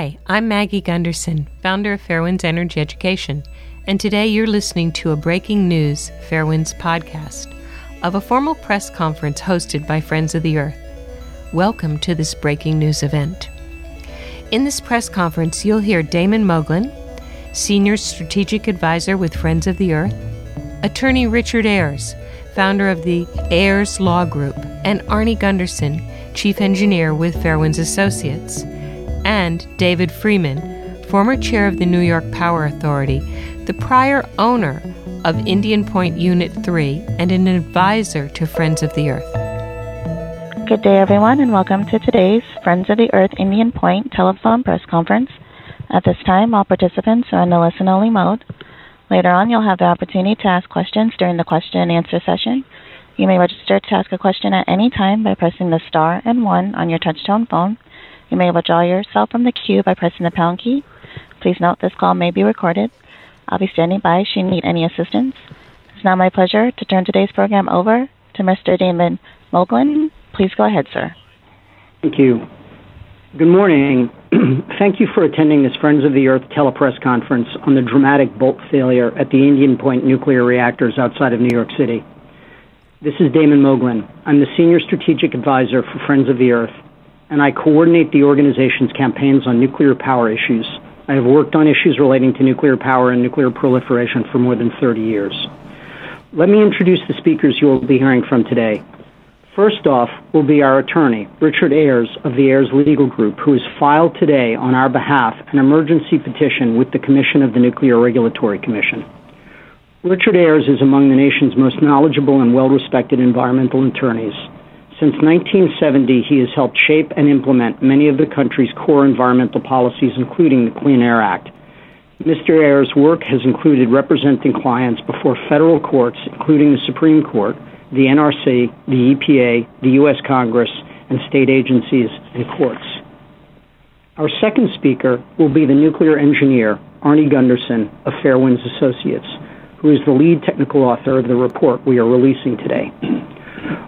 Hi, I'm Maggie Gundersen, founder of Fairewinds Energy Education, and today you're listening to a breaking news Fairewinds podcast of a formal press conference hosted by Friends of the Earth. Welcome to this breaking news event. In this press conference, you'll hear Damon Moglen, Senior Strategic Advisor with Friends of the Earth, Attorney Richard Ayres, founder of the Ayres Law Group, and Arnie Gundersen, Chief Engineer with Fairewinds Associates and David Freeman, former chair of the New York Power Authority, the prior owner of Indian Point Unit 3, and an advisor to Friends of the Earth. Good day, everyone, and welcome to today's Friends of the Earth Indian Point telephone press conference. At this time, all participants are in the listen only mode. Later on, you'll have the opportunity to ask questions during the question and answer session. You may register to ask a question at any time by pressing the star and one on your touchtone phone. You may withdraw yourself from the queue by pressing the pound key. Please note this call may be recorded. I'll be standing by should you need any assistance. It's now my pleasure to turn today's program over to Mr. Damon Moglen. Please go ahead, sir. Thank you. Good morning. Thank you for attending this Friends of the Earth telepress conference on the dramatic bolt failure at the Indian Point nuclear reactors outside of New York City. This is Damon Moglen. I'm the Senior Strategic Advisor for Friends of the Earth and I coordinate the organization's campaigns on nuclear power issues. I have worked on issues relating to nuclear power and nuclear proliferation for more than 30 years. Let me introduce the speakers you will be hearing from today. First off will be our attorney, Richard Ayres of the Ayres Legal Group, who has filed today on our behalf an emergency petition with the Commission of the Nuclear Regulatory Commission. Richard Ayres is among the nation's most knowledgeable and well respected environmental attorneys. Since 1970, he has helped shape and implement many of the country's core environmental policies, including the Clean Air Act. Mr. Ayres' work has included representing clients before federal courts, including the Supreme Court, the NRC, the EPA, the U.S. Congress, and state agencies and courts. Our second speaker will be the nuclear engineer, Arnie Gundersen of Fairewinds Associates, who is the lead technical author of the report we are releasing today.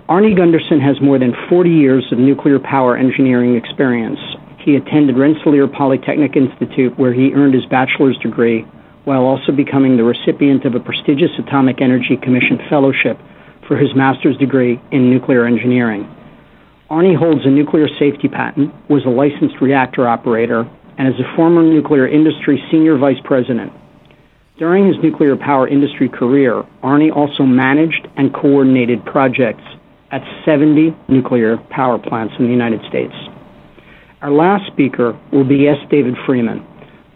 Arnie Gundersen has more than 40 years of nuclear power engineering experience. He attended Rensselaer Polytechnic Institute, where he earned his bachelor's degree, while also becoming the recipient of a prestigious Atomic Energy Commission fellowship for his master's degree in nuclear engineering. Arnie holds a nuclear safety patent, was a licensed reactor operator, and is a former nuclear industry senior vice president. During his nuclear power industry career, Arnie also managed and coordinated projects at 70 nuclear power plants in the United States. Our last speaker will be S. David Freeman,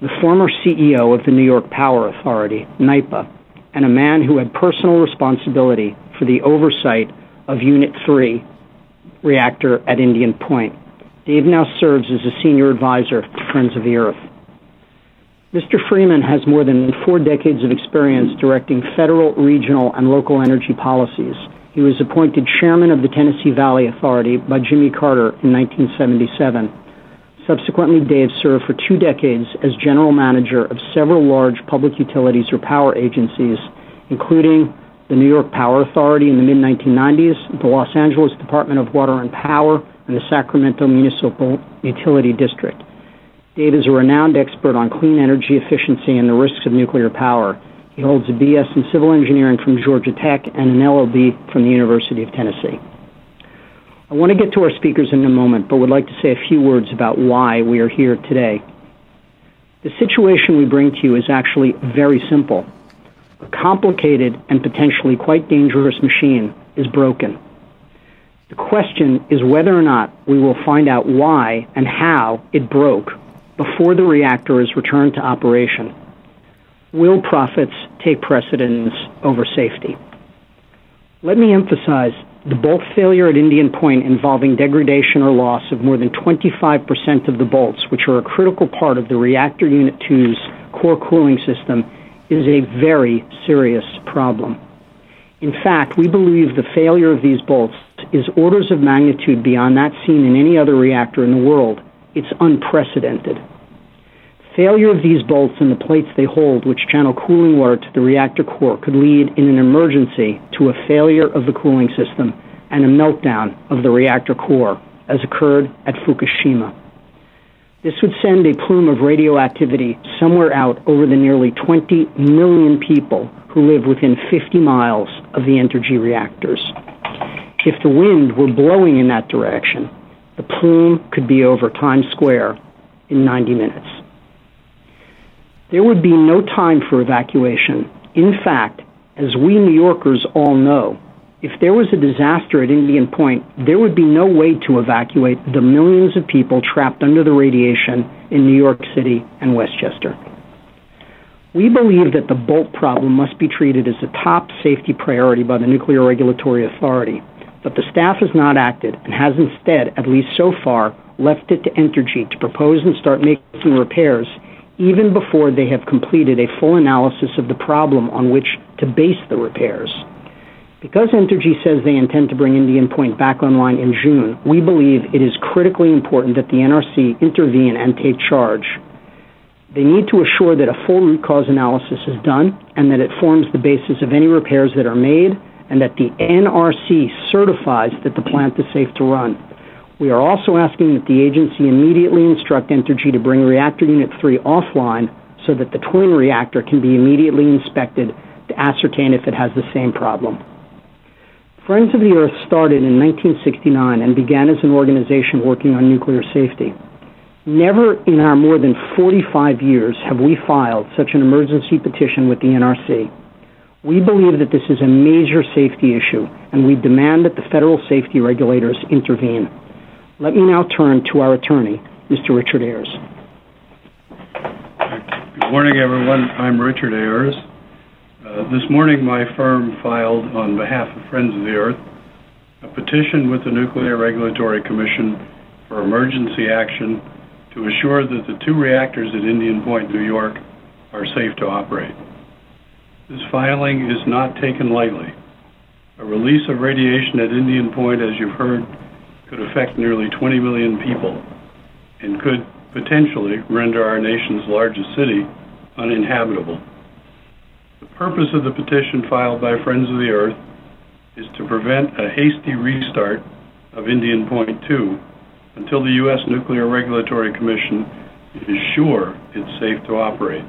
the former CEO of the New York Power Authority, NYPA, and a man who had personal responsibility for the oversight of Unit 3 reactor at Indian Point. Dave now serves as a senior advisor to Friends of the Earth. Mr. Freeman has more than four decades of experience directing federal, regional, and local energy policies he was appointed chairman of the Tennessee Valley Authority by Jimmy Carter in 1977. Subsequently, Dave served for two decades as general manager of several large public utilities or power agencies, including the New York Power Authority in the mid 1990s, the Los Angeles Department of Water and Power, and the Sacramento Municipal Utility District. Dave is a renowned expert on clean energy efficiency and the risks of nuclear power. He holds a BS in civil engineering from Georgia Tech and an LLB from the University of Tennessee. I want to get to our speakers in a moment, but would like to say a few words about why we are here today. The situation we bring to you is actually very simple. A complicated and potentially quite dangerous machine is broken. The question is whether or not we will find out why and how it broke before the reactor is returned to operation will profits take precedence over safety? Let me emphasize the bolt failure at Indian Point involving degradation or loss of more than 25% of the bolts, which are a critical part of the reactor unit 2's core cooling system, is a very serious problem. In fact, we believe the failure of these bolts is orders of magnitude beyond that seen in any other reactor in the world. It's unprecedented. Failure of these bolts and the plates they hold, which channel cooling water to the reactor core, could lead in an emergency to a failure of the cooling system and a meltdown of the reactor core, as occurred at Fukushima. This would send a plume of radioactivity somewhere out over the nearly 20 million people who live within 50 miles of the Entergy reactors. If the wind were blowing in that direction, the plume could be over Times Square in 90 minutes. There would be no time for evacuation. In fact, as we New Yorkers all know, if there was a disaster at Indian Point, there would be no way to evacuate the millions of people trapped under the radiation in New York City and Westchester. We believe that the bolt problem must be treated as a top safety priority by the Nuclear Regulatory Authority, but the staff has not acted and has instead, at least so far, left it to Entergy to propose and start making repairs even before they have completed a full analysis of the problem on which to base the repairs. Because Entergy says they intend to bring Indian Point back online in June, we believe it is critically important that the NRC intervene and take charge. They need to assure that a full root cause analysis is done and that it forms the basis of any repairs that are made and that the NRC certifies that the plant is safe to run. We are also asking that the agency immediately instruct Entergy to bring Reactor Unit 3 offline so that the twin reactor can be immediately inspected to ascertain if it has the same problem. Friends of the Earth started in 1969 and began as an organization working on nuclear safety. Never in our more than 45 years have we filed such an emergency petition with the NRC. We believe that this is a major safety issue, and we demand that the federal safety regulators intervene. Let me now turn to our attorney, Mr. Richard Ayres. Good morning, everyone. I'm Richard Ayres. Uh, this morning, my firm filed, on behalf of Friends of the Earth, a petition with the Nuclear Regulatory Commission for emergency action to assure that the two reactors at Indian Point, New York, are safe to operate. This filing is not taken lightly. A release of radiation at Indian Point, as you've heard, could affect nearly 20 million people and could potentially render our nation's largest city uninhabitable. The purpose of the petition filed by Friends of the Earth is to prevent a hasty restart of Indian Point 2 until the U.S. Nuclear Regulatory Commission is sure it's safe to operate.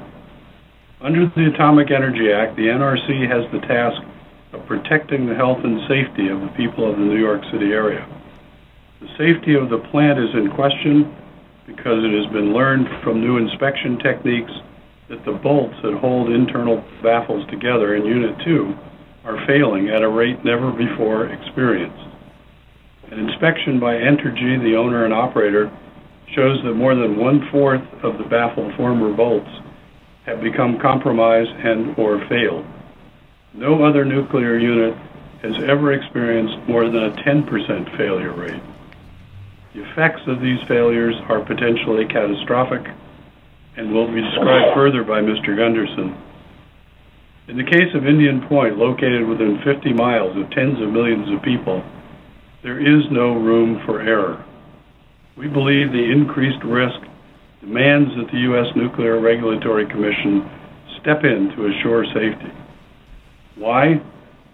Under the Atomic Energy Act, the NRC has the task of protecting the health and safety of the people of the New York City area. The safety of the plant is in question because it has been learned from new inspection techniques that the bolts that hold internal baffles together in Unit 2 are failing at a rate never before experienced. An inspection by Entergy, the owner and operator, shows that more than one-fourth of the baffle former bolts have become compromised and or failed. No other nuclear unit has ever experienced more than a 10% failure rate. The effects of these failures are potentially catastrophic and will be described further by Mr. Gundersen. In the case of Indian Point, located within 50 miles of tens of millions of people, there is no room for error. We believe the increased risk demands that the U.S. Nuclear Regulatory Commission step in to assure safety. Why?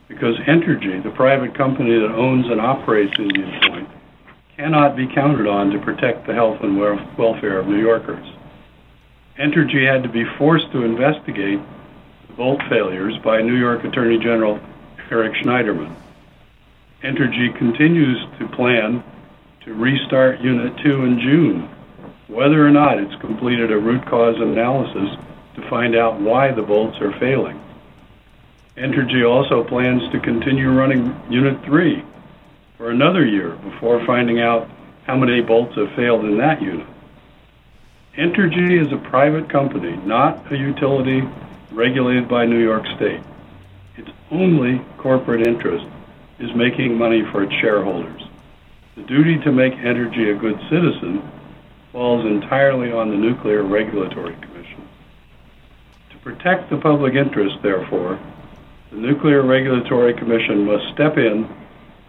Because Entergy, the private company that owns and operates Indian Point, cannot be counted on to protect the health and welfare of New Yorkers. Entergy had to be forced to investigate the bolt failures by New York Attorney General Eric Schneiderman. Entergy continues to plan to restart Unit 2 in June, whether or not it's completed a root cause analysis to find out why the bolts are failing. Entergy also plans to continue running Unit 3 for another year before finding out how many bolts have failed in that unit. Entergy is a private company, not a utility regulated by New York State. Its only corporate interest is making money for its shareholders. The duty to make Entergy a good citizen falls entirely on the Nuclear Regulatory Commission. To protect the public interest, therefore, the Nuclear Regulatory Commission must step in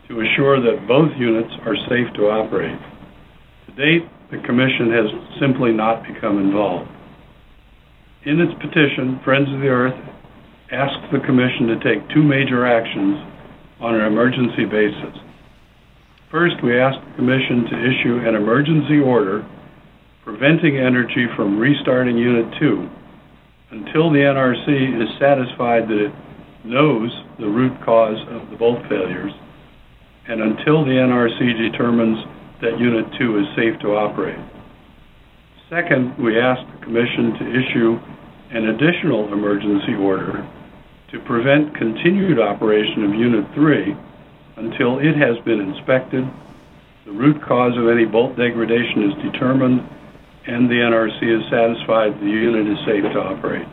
to assure that both units are safe to operate. To date, the Commission has simply not become involved. In its petition, Friends of the Earth asks the Commission to take two major actions on an emergency basis. First, we ask the Commission to issue an emergency order preventing Entergy from restarting Unit 2 until the NRC is satisfied that it knows the root cause of the bolt failures and until the NRC determines that Unit 2 is safe to operate. Second, we ask the Commission to issue an additional emergency order to prevent continued operation of Unit 3 until it has been inspected, the root cause of any bolt degradation is determined, and the NRC is satisfied the unit is safe to operate.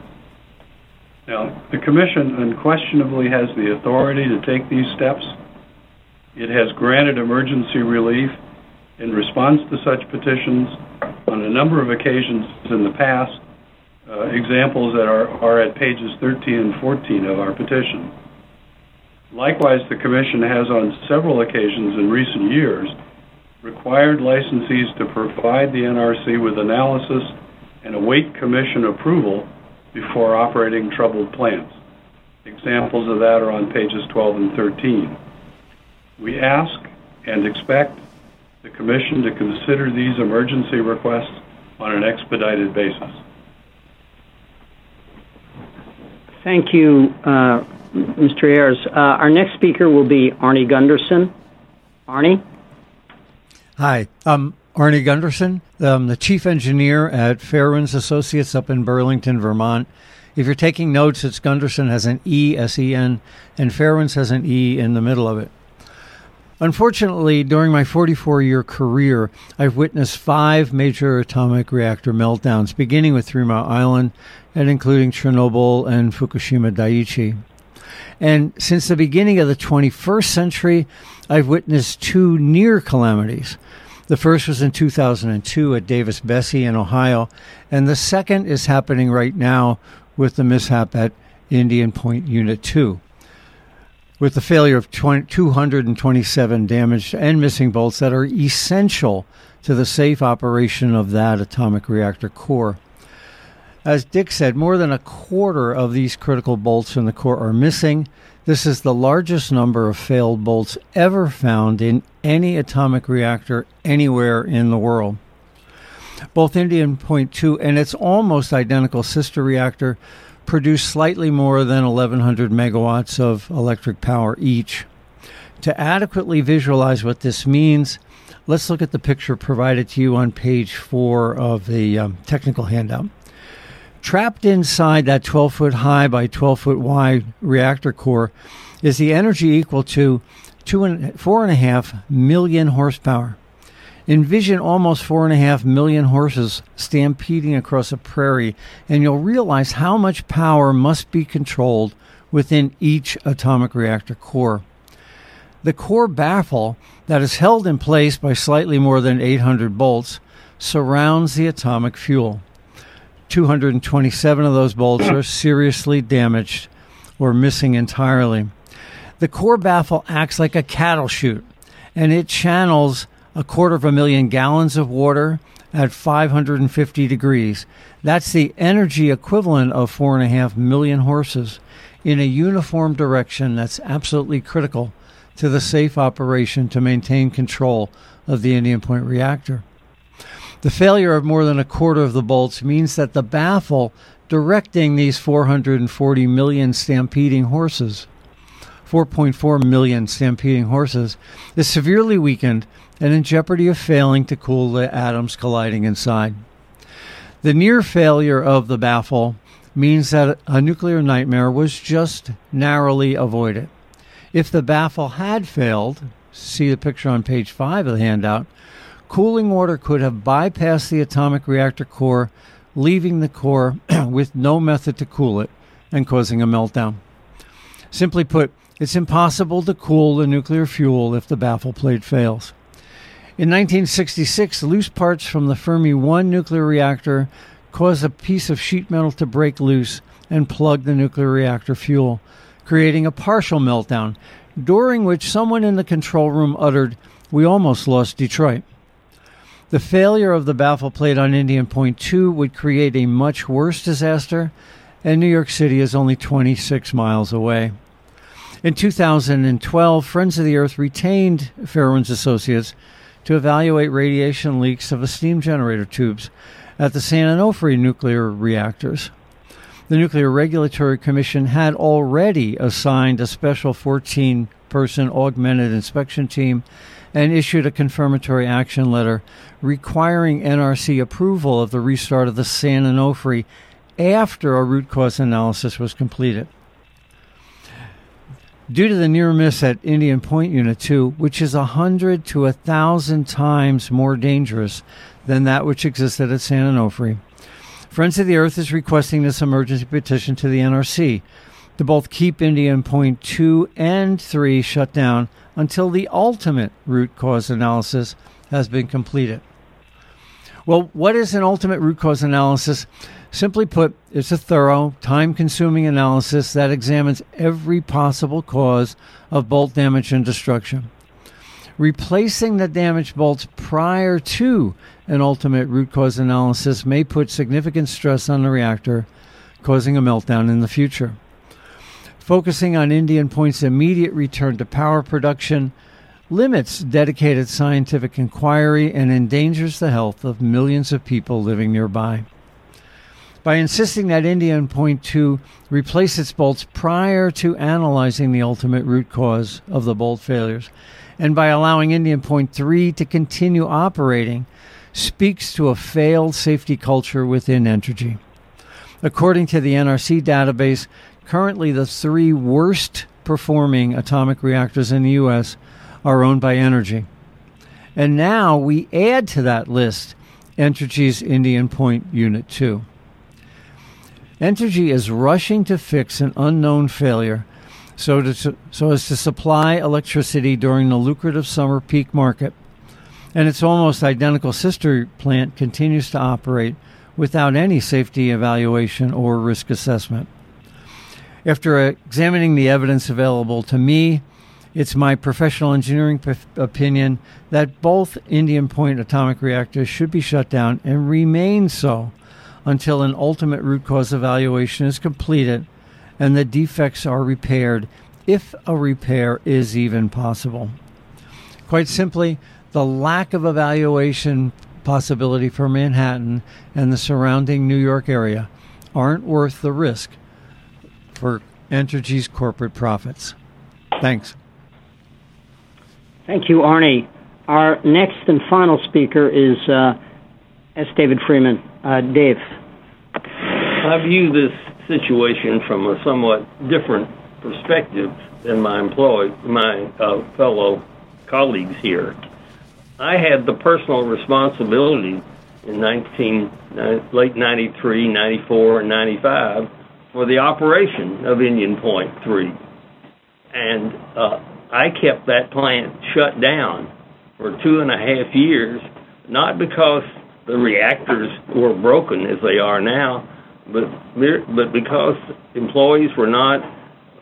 Now, the Commission unquestionably has the authority to take these steps. It has granted emergency relief in response to such petitions on a number of occasions in the past, uh, examples that are, are at pages 13 and 14 of our petition. Likewise, the Commission has on several occasions in recent years required licensees to provide the NRC with analysis and await Commission approval before operating troubled plants. Examples of that are on pages 12 and 13. We ask and expect the Commission to consider these emergency requests on an expedited basis. Thank you, uh, Mr. Ayres. Uh, our next speaker will be Arnie Gundersen. Arnie? Hi, I'm Arnie Gundersen. I'm the chief engineer at Fairewinds Associates up in Burlington, Vermont. If you're taking notes, it's Gundersen has an E, S E N, and Fairewinds has an E in the middle of it. Unfortunately, during my 44 year career, I've witnessed five major atomic reactor meltdowns, beginning with Three Mile Island and including Chernobyl and Fukushima Daiichi. And since the beginning of the 21st century, I've witnessed two near calamities. The first was in 2002 at Davis-Besse in Ohio, and the second is happening right now with the mishap at Indian Point Unit 2 with the failure of 20, 227 damaged and missing bolts that are essential to the safe operation of that atomic reactor core. As Dick said, more than a quarter of these critical bolts in the core are missing. This is the largest number of failed bolts ever found in any atomic reactor anywhere in the world. Both Indian Point 2 and its almost identical sister reactor produce slightly more than 1,100 megawatts of electric power each. To adequately visualize what this means, let's look at the picture provided to you on page four of the um, technical handout. Trapped inside that 12 foot high by 12 foot wide reactor core is the energy equal to two and four and a half million horsepower. Envision almost four and a half million horses stampeding across a prairie, and you'll realize how much power must be controlled within each atomic reactor core. The core baffle that is held in place by slightly more than 800 bolts surrounds the atomic fuel. 227 of those bolts are seriously damaged or missing entirely. The core baffle acts like a cattle chute and it channels a quarter of a million gallons of water at 550 degrees. That's the energy equivalent of four and a half million horses in a uniform direction that's absolutely critical to the safe operation to maintain control of the Indian Point reactor. The failure of more than a quarter of the bolts means that the baffle directing these 440 million stampeding horses, 4.4 million stampeding horses, is severely weakened and in jeopardy of failing to cool the atoms colliding inside. The near failure of the baffle means that a nuclear nightmare was just narrowly avoided. If the baffle had failed, see the picture on page 5 of the handout, cooling water could have bypassed the atomic reactor core, leaving the core with no method to cool it and causing a meltdown. Simply put, it's impossible to cool the nuclear fuel if the baffle plate fails. In 1966, loose parts from the Fermi 1 nuclear reactor caused a piece of sheet metal to break loose and plug the nuclear reactor fuel, creating a partial meltdown, during which someone in the control room uttered, We almost lost Detroit. The failure of the baffle plate on Indian Point 2 would create a much worse disaster, and New York City is only 26 miles away. In 2012, Friends of the Earth retained Fairewinds Associates to evaluate radiation leaks of steam generator tubes at the San Onofre nuclear reactors. The Nuclear Regulatory Commission had already assigned a special 14 person augmented inspection team and issued a confirmatory action letter requiring NRC approval of the restart of the San Onofre after a root cause analysis was completed. Due to the near miss at Indian Point Unit 2, which is a 100 to a 1,000 times more dangerous than that which existed at San Onofre, Friends of the Earth is requesting this emergency petition to the NRC to both keep Indian Point 2 and 3 shut down until the ultimate root cause analysis has been completed. Well, what is an ultimate root cause analysis? Simply put, it's a thorough, time consuming analysis that examines every possible cause of bolt damage and destruction. Replacing the damaged bolts prior to an ultimate root cause analysis may put significant stress on the reactor, causing a meltdown in the future. Focusing on Indian Point's immediate return to power production limits dedicated scientific inquiry and endangers the health of millions of people living nearby by insisting that Indian Point 2 replace its bolts prior to analyzing the ultimate root cause of the bolt failures, and by allowing Indian Point 3 to continue operating, speaks to a failed safety culture within Entergy. According to the NRC database, currently the three worst performing atomic reactors in the U.S. are owned by Entergy. And now we add to that list Entergy's Indian Point Unit 2. Entergy is rushing to fix an unknown failure so, to, so as to supply electricity during the lucrative summer peak market. And its almost identical sister plant continues to operate without any safety evaluation or risk assessment. After examining the evidence available to me, it's my professional engineering p- opinion that both Indian Point atomic reactors should be shut down and remain so until an ultimate root cause evaluation is completed and the defects are repaired, if a repair is even possible. Quite simply, the lack of evaluation possibility for Manhattan and the surrounding New York area aren't worth the risk for Entergy's corporate profits. Thanks. Thank you, Arnie. Our next and final speaker is uh, S. David Freeman. Uh, Dave. I view this situation from a somewhat different perspective than my employee, my uh, fellow colleagues here. I had the personal responsibility in 19, late 93, 94, and 95 for the operation of Indian Point 3. And uh, I kept that plant shut down for two and a half years, not because the reactors were broken as they are now, but but because employees were not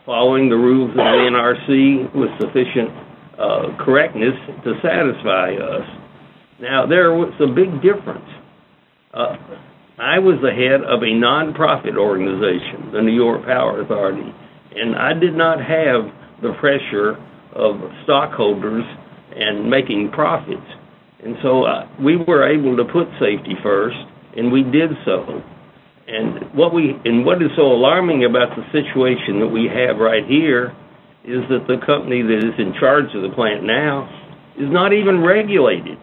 following the rules of the NRC with sufficient uh, correctness to satisfy us. Now there was a big difference. Uh, I was the head of a nonprofit organization, the New York Power Authority, and I did not have the pressure of stockholders and making profits. And so uh, we were able to put safety first, and we did so. And what we and what is so alarming about the situation that we have right here is that the company that is in charge of the plant now is not even regulated.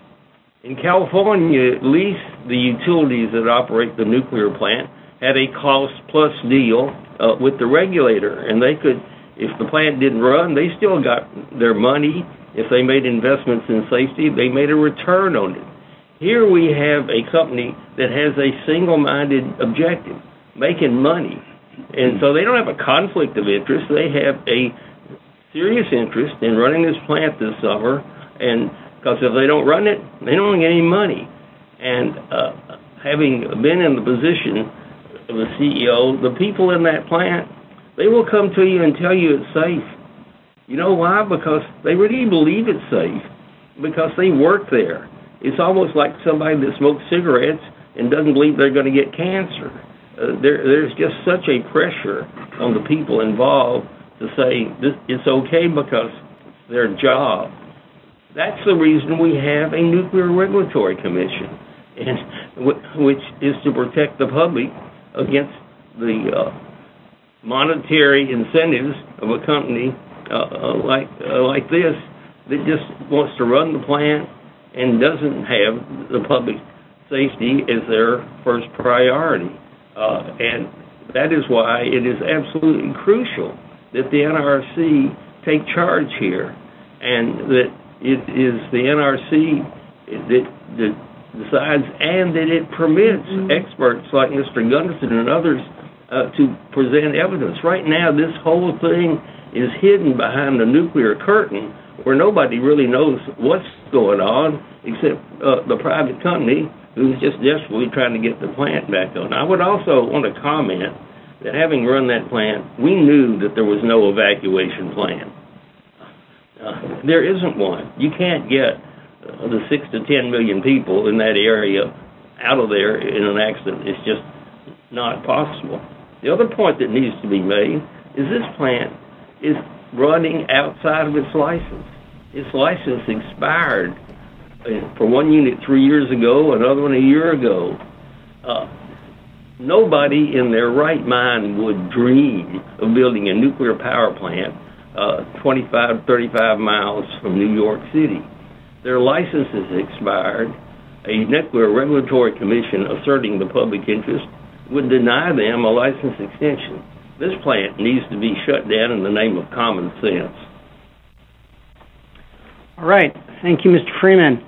In California, at least the utilities that operate the nuclear plant had a cost plus deal uh, with the regulator, and they could, if the plant didn't run, they still got their money if they made investments in safety, they made a return on it. Here we have a company that has a single minded objective making money. And so they don't have a conflict of interest. They have a serious interest in running this plant this summer. And because if they don't run it, they don't get any money. And uh, having been in the position of a CEO, the people in that plant, they will come to you and tell you it's safe you know why? Because they really believe it's safe. Because they work there. It's almost like somebody that smokes cigarettes and doesn't believe they're going to get cancer. Uh, there, there's just such a pressure on the people involved to say this, it's okay because it's their job. That's the reason we have a nuclear regulatory commission, and which is to protect the public against the uh, monetary incentives of a company uh, uh like uh, like this that just wants to run the plant and doesn't have the public safety as their first priority. Uh, and that is why it is absolutely crucial that the NRC take charge here and that it is the NRC that, that decides and that it permits mm-hmm. experts like Mr. Gundersen and others uh, to present evidence. Right now, this whole thing is hidden behind the nuclear curtain where nobody really knows what's going on except uh, the private company who's just desperately trying to get the plant back on. I would also want to comment that having run that plant, we knew that there was no evacuation plan. There isn't one. You can't get the six to ten million people in that area out of there in an accident. It's just not possible. The other point that needs to be made is this plant is running outside of its license. Its license expired uh, for one unit three years ago, another one a year ago. Uh, nobody in their right mind would dream of building a nuclear power plant uh, 25, 35 miles from New York City. Their license is expired. A nuclear regulatory commission asserting the public interest would deny them a license extension. This plant needs to be shut down in the name of common sense. All right. Thank you, Mr. Freeman.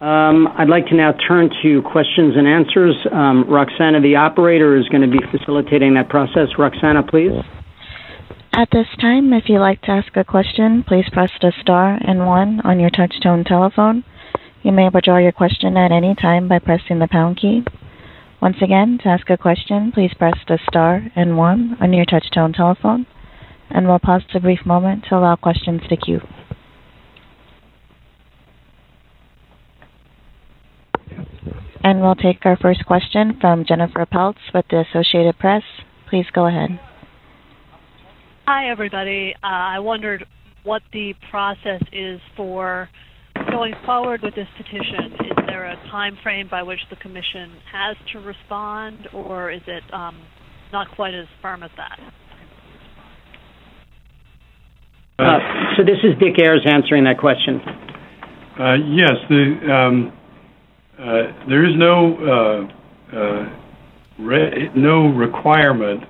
Um, I'd like to now turn to questions and answers. Um, Roxana, the operator, is going to be facilitating that process. Roxana, please. At this time, if you'd like to ask a question, please press the star and one on your touchtone telephone. You may withdraw your question at any time by pressing the pound key. Once again, to ask a question, please press the star and one on your touchtone telephone, and we'll pause a brief moment to allow questions to queue. And we'll take our first question from Jennifer Peltz with the Associated Press. Please go ahead. Hi, everybody. Uh, I wondered what the process is for going forward with this petition. Is there a time frame by which the commission has to respond, or is it um, not quite as firm as that? Uh, so this is Dick Ayres answering that question. Uh, yes, the um, uh, there is no uh, uh, re- no requirement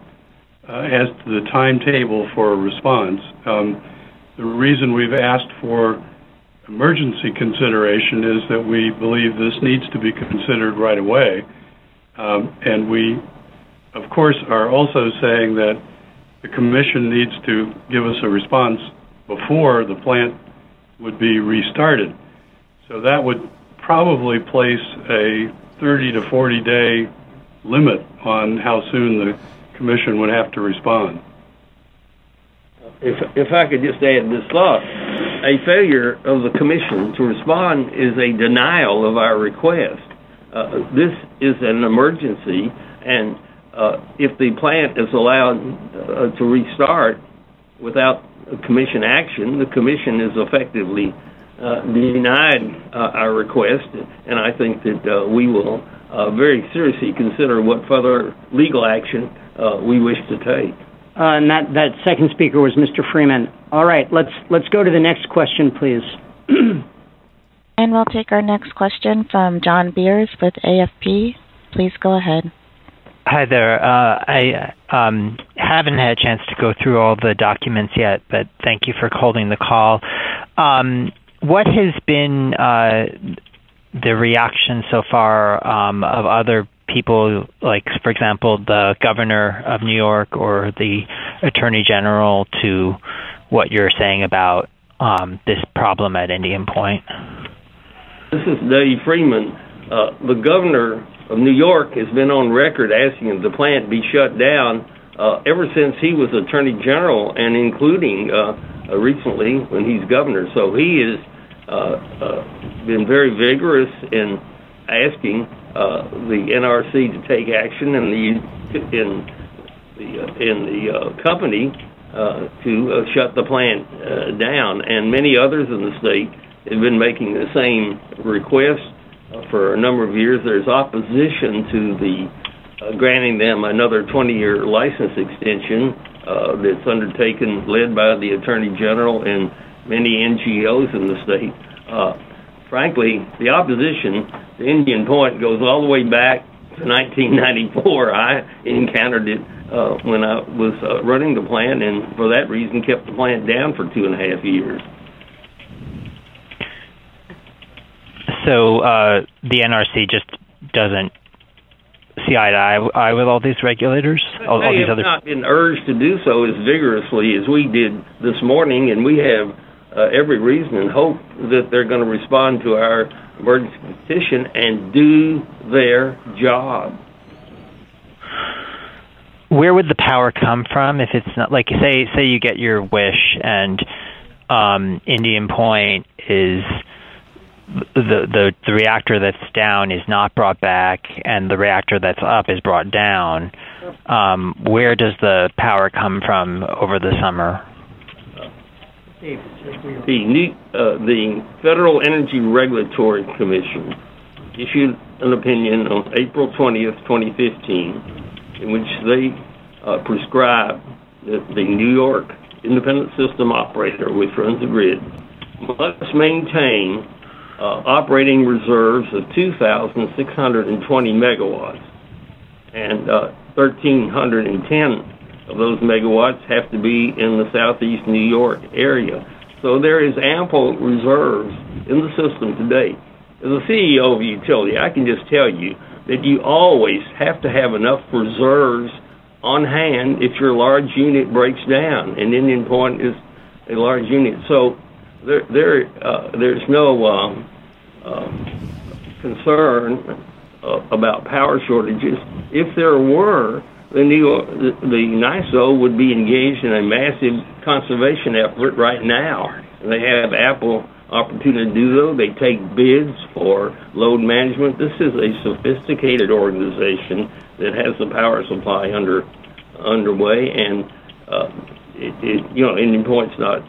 as to the timetable for a response. Um, the reason we've asked for emergency consideration is that we believe this needs to be considered right away. Um, and we, of course, are also saying that the Commission needs to give us a response before the plant would be restarted. So that would probably place a 30 to 40 day limit on how soon the Commission would have to respond. If, if I could just add this thought, a failure of the Commission to respond is a denial of our request. Uh, this is an emergency, and uh, if the plant is allowed uh, to restart without Commission action, the Commission is effectively uh, denied uh, our request, and I think that uh, we will very seriously consider what further legal action we wish to take. and that, that second speaker was Mr. Freeman. All right, let's let's go to the next question, please. and we'll take our next question from John Beers with AFP. Please go ahead. Hi there. Uh, I um, haven't had a chance to go through all the documents yet, but thank you for holding the call. Um, what has been uh, the reaction so far um, of other people, like, for example, the governor of New York or the attorney general, to what you're saying about um, this problem at Indian Point? This is Dave Freeman. Uh, the governor of New York has been on record asking the plant be shut down uh, ever since he was attorney general, and including uh, uh, recently when he's governor. So he has uh, uh, been very vigorous in asking uh, the NRC to take action and the in the in the company to shut the plant down, and many others in the state have been making the same request for a number of years. There's opposition to the granting them another 20-year license extension uh, that's undertaken, led by the Attorney General and many NGOs in the state. Uh, frankly, the opposition to Indian Point goes all the way back to 1994. I encountered it uh, when I was uh, running the plant, and for that reason, kept the plant down for two and a half years. So uh, the NRC just doesn't see eye to eye with all these regulators, all, all these have other. not been urged to do so as vigorously as we did this morning, and we have uh, every reason and hope that they're going to respond to our emergency petition and do their job. Where would the power come from if it's not like say say you get your wish and um, Indian Point is the, the the reactor that's down is not brought back and the reactor that's up is brought down, um, where does the power come from over the summer? The uh, the Federal Energy Regulatory Commission issued an opinion on April 20th, 2015, in which they uh, prescribed that the New York Independent System Operator, which runs the grid, must maintain operating reserves of 2,620 megawatts, and uh, 1,310 of those megawatts have to be in the southeast New York area. So there is ample reserves in the system today. As a CEO of a utility, I can just tell you that you always have to have enough reserves on hand if your large unit breaks down, and Indian Point is a large unit. So there, there, uh, there's no um, uh, concern uh, about power shortages. If there were, the New York, the, the NYISO would be engaged in a massive conservation effort right now. They have ample opportunity to do so. They take bids for load management. This is a sophisticated organization that has the power supply under underway, and uh, it, it, you know Indian Point's not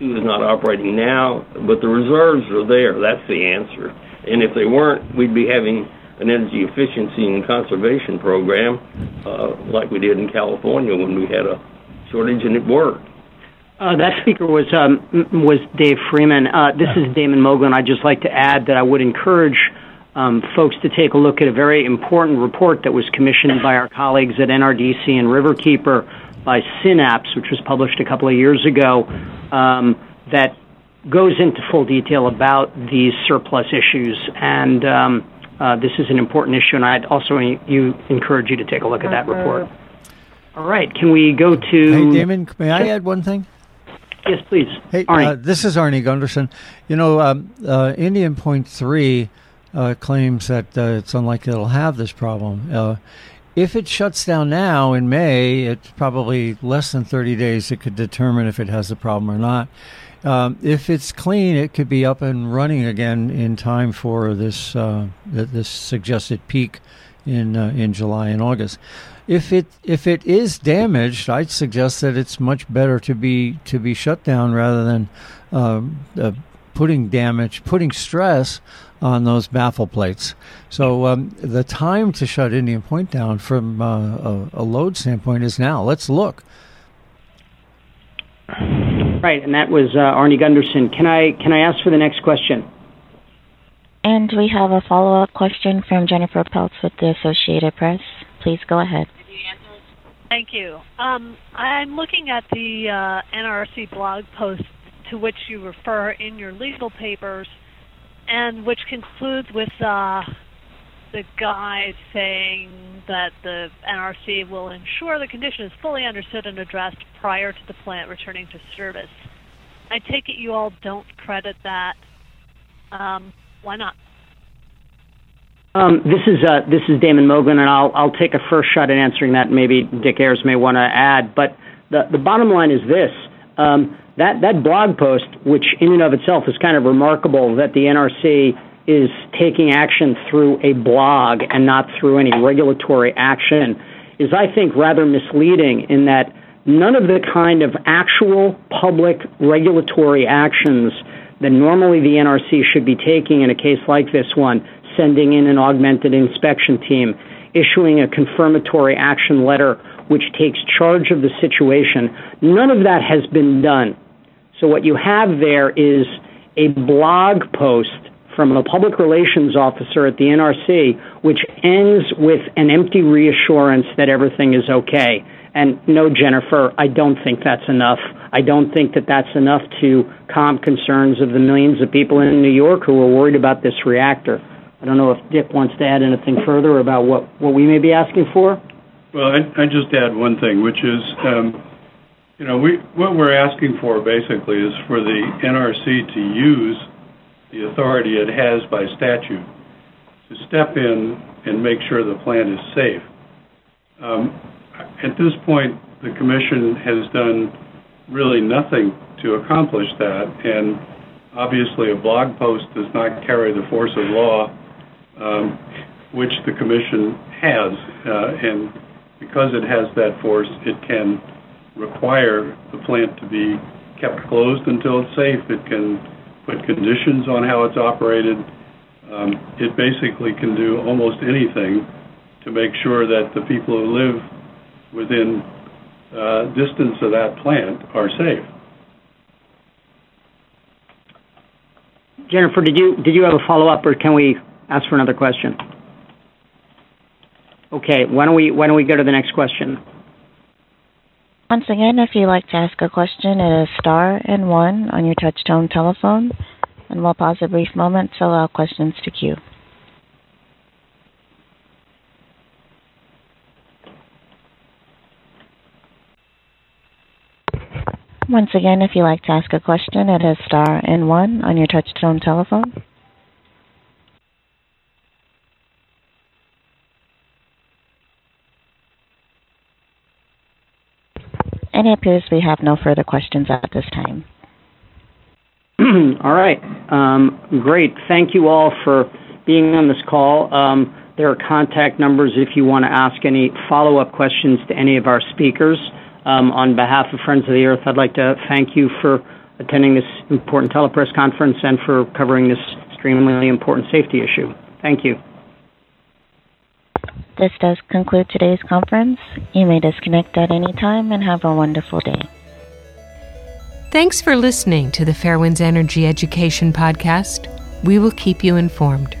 is not operating now, but the reserves are there. That's the answer. And if they weren't, we'd be having an energy efficiency and conservation program uh, like we did in California when we had a shortage and it worked. Uh, that speaker was um, was Dave Freeman. Uh, this is Damon Moglen. I'd just like to add that I would encourage um, folks to take a look at a very important report that was commissioned by our colleagues at NRDC and Riverkeeper by Synapse, which was published a couple of years ago, um, that goes into full detail about these surplus issues. And um, uh, this is an important issue, and I'd also you encourage you to take a look at that report. All right, can we go to? Hey, Damon, may I add one thing? Yes, please. Hey, uh, this is Arnie Gundersen. You know, um, uh, Indian Point Three uh, claims that uh, it's unlikely it'll have this problem. If it shuts down now in May, it's probably less than 30 days it could determine if it has a problem or not. Um, if it's clean, it could be up and running again in time for this uh, this suggested peak in uh, in July and August. If it if it is damaged, I'd suggest that it's much better to be to be shut down rather than um, uh, putting damage, putting stress on those baffle plates. So um, the time to shut Indian Point down from uh, a, a, load standpoint is now. Let's look. Right, and that was uh, Arnie Gundersen. Can I can I ask for the next question? And we have a follow up question from Jennifer Peltz with the Associated Press. Please go ahead. Thank you. Um, I'm looking at the uh, NRC blog post to which you refer in your legal papers and which concludes with uh, the guide saying that the NRC will ensure the condition is fully understood and addressed prior to the plant returning to service. I take it you all don't credit that. Um, why not? Um, this is uh, this is Damon Moglen, and I'll I'll take a first shot at answering that. Maybe Dick Ayres may want to add, but the the bottom line is this: um, that that blog post, which in and of itself is kind of remarkable, that the NRC is taking action through a blog and not through any regulatory action, is I think rather misleading in that none of the kind of actual public regulatory actions that normally the NRC should be taking in a case like this one, sending in an augmented inspection team, issuing a confirmatory action letter which takes charge of the situation. None of that has been done. So what you have there is a blog post from a public relations officer at the NRC, which ends with an empty reassurance that everything is okay. And no, Jennifer, I don't think that's enough. I don't think that that's enough to calm concerns of the millions of people in New York who are worried about this reactor. I don't know if Dick wants to add anything further about what, what we may be asking for. Well, I, I just add one thing, which is, um, you know, we what we're asking for basically is for the NRC to use the authority it has by statute to step in and make sure the plant is safe. Um, at this point, the Commission has done really nothing to accomplish that, and obviously a blog post does not carry the force of law, um, which the Commission has, uh, and because it has that force, it can require the plant to be kept closed until it's safe. It can put conditions on how it's operated. Um, it basically can do almost anything to make sure that the people who live within uh, distance of that plant are safe. Jennifer, did you did you have a follow up, or can we ask for another question? Okay, why don't we why don't we go to the next question? Once again, if you'd like to ask a question, it is star and one on your touchtone telephone, and we'll pause a brief moment to allow questions to queue. Once again, if you'd like to ask a question, it is star and one on your touchtone telephone. It appears we have no further questions at this time. all right. Um, great. Thank you all for being on this call. Um, there are contact numbers if you want to ask any follow up questions to any of our speakers. Um, on behalf of Friends of the Earth, I'd like to thank you for attending this important telepress conference and for covering this extremely important safety issue. Thank you. This does conclude today's conference. You may disconnect at any time and have a wonderful day. Thanks for listening to the Fairewinds Energy Education Podcast. We will keep you informed.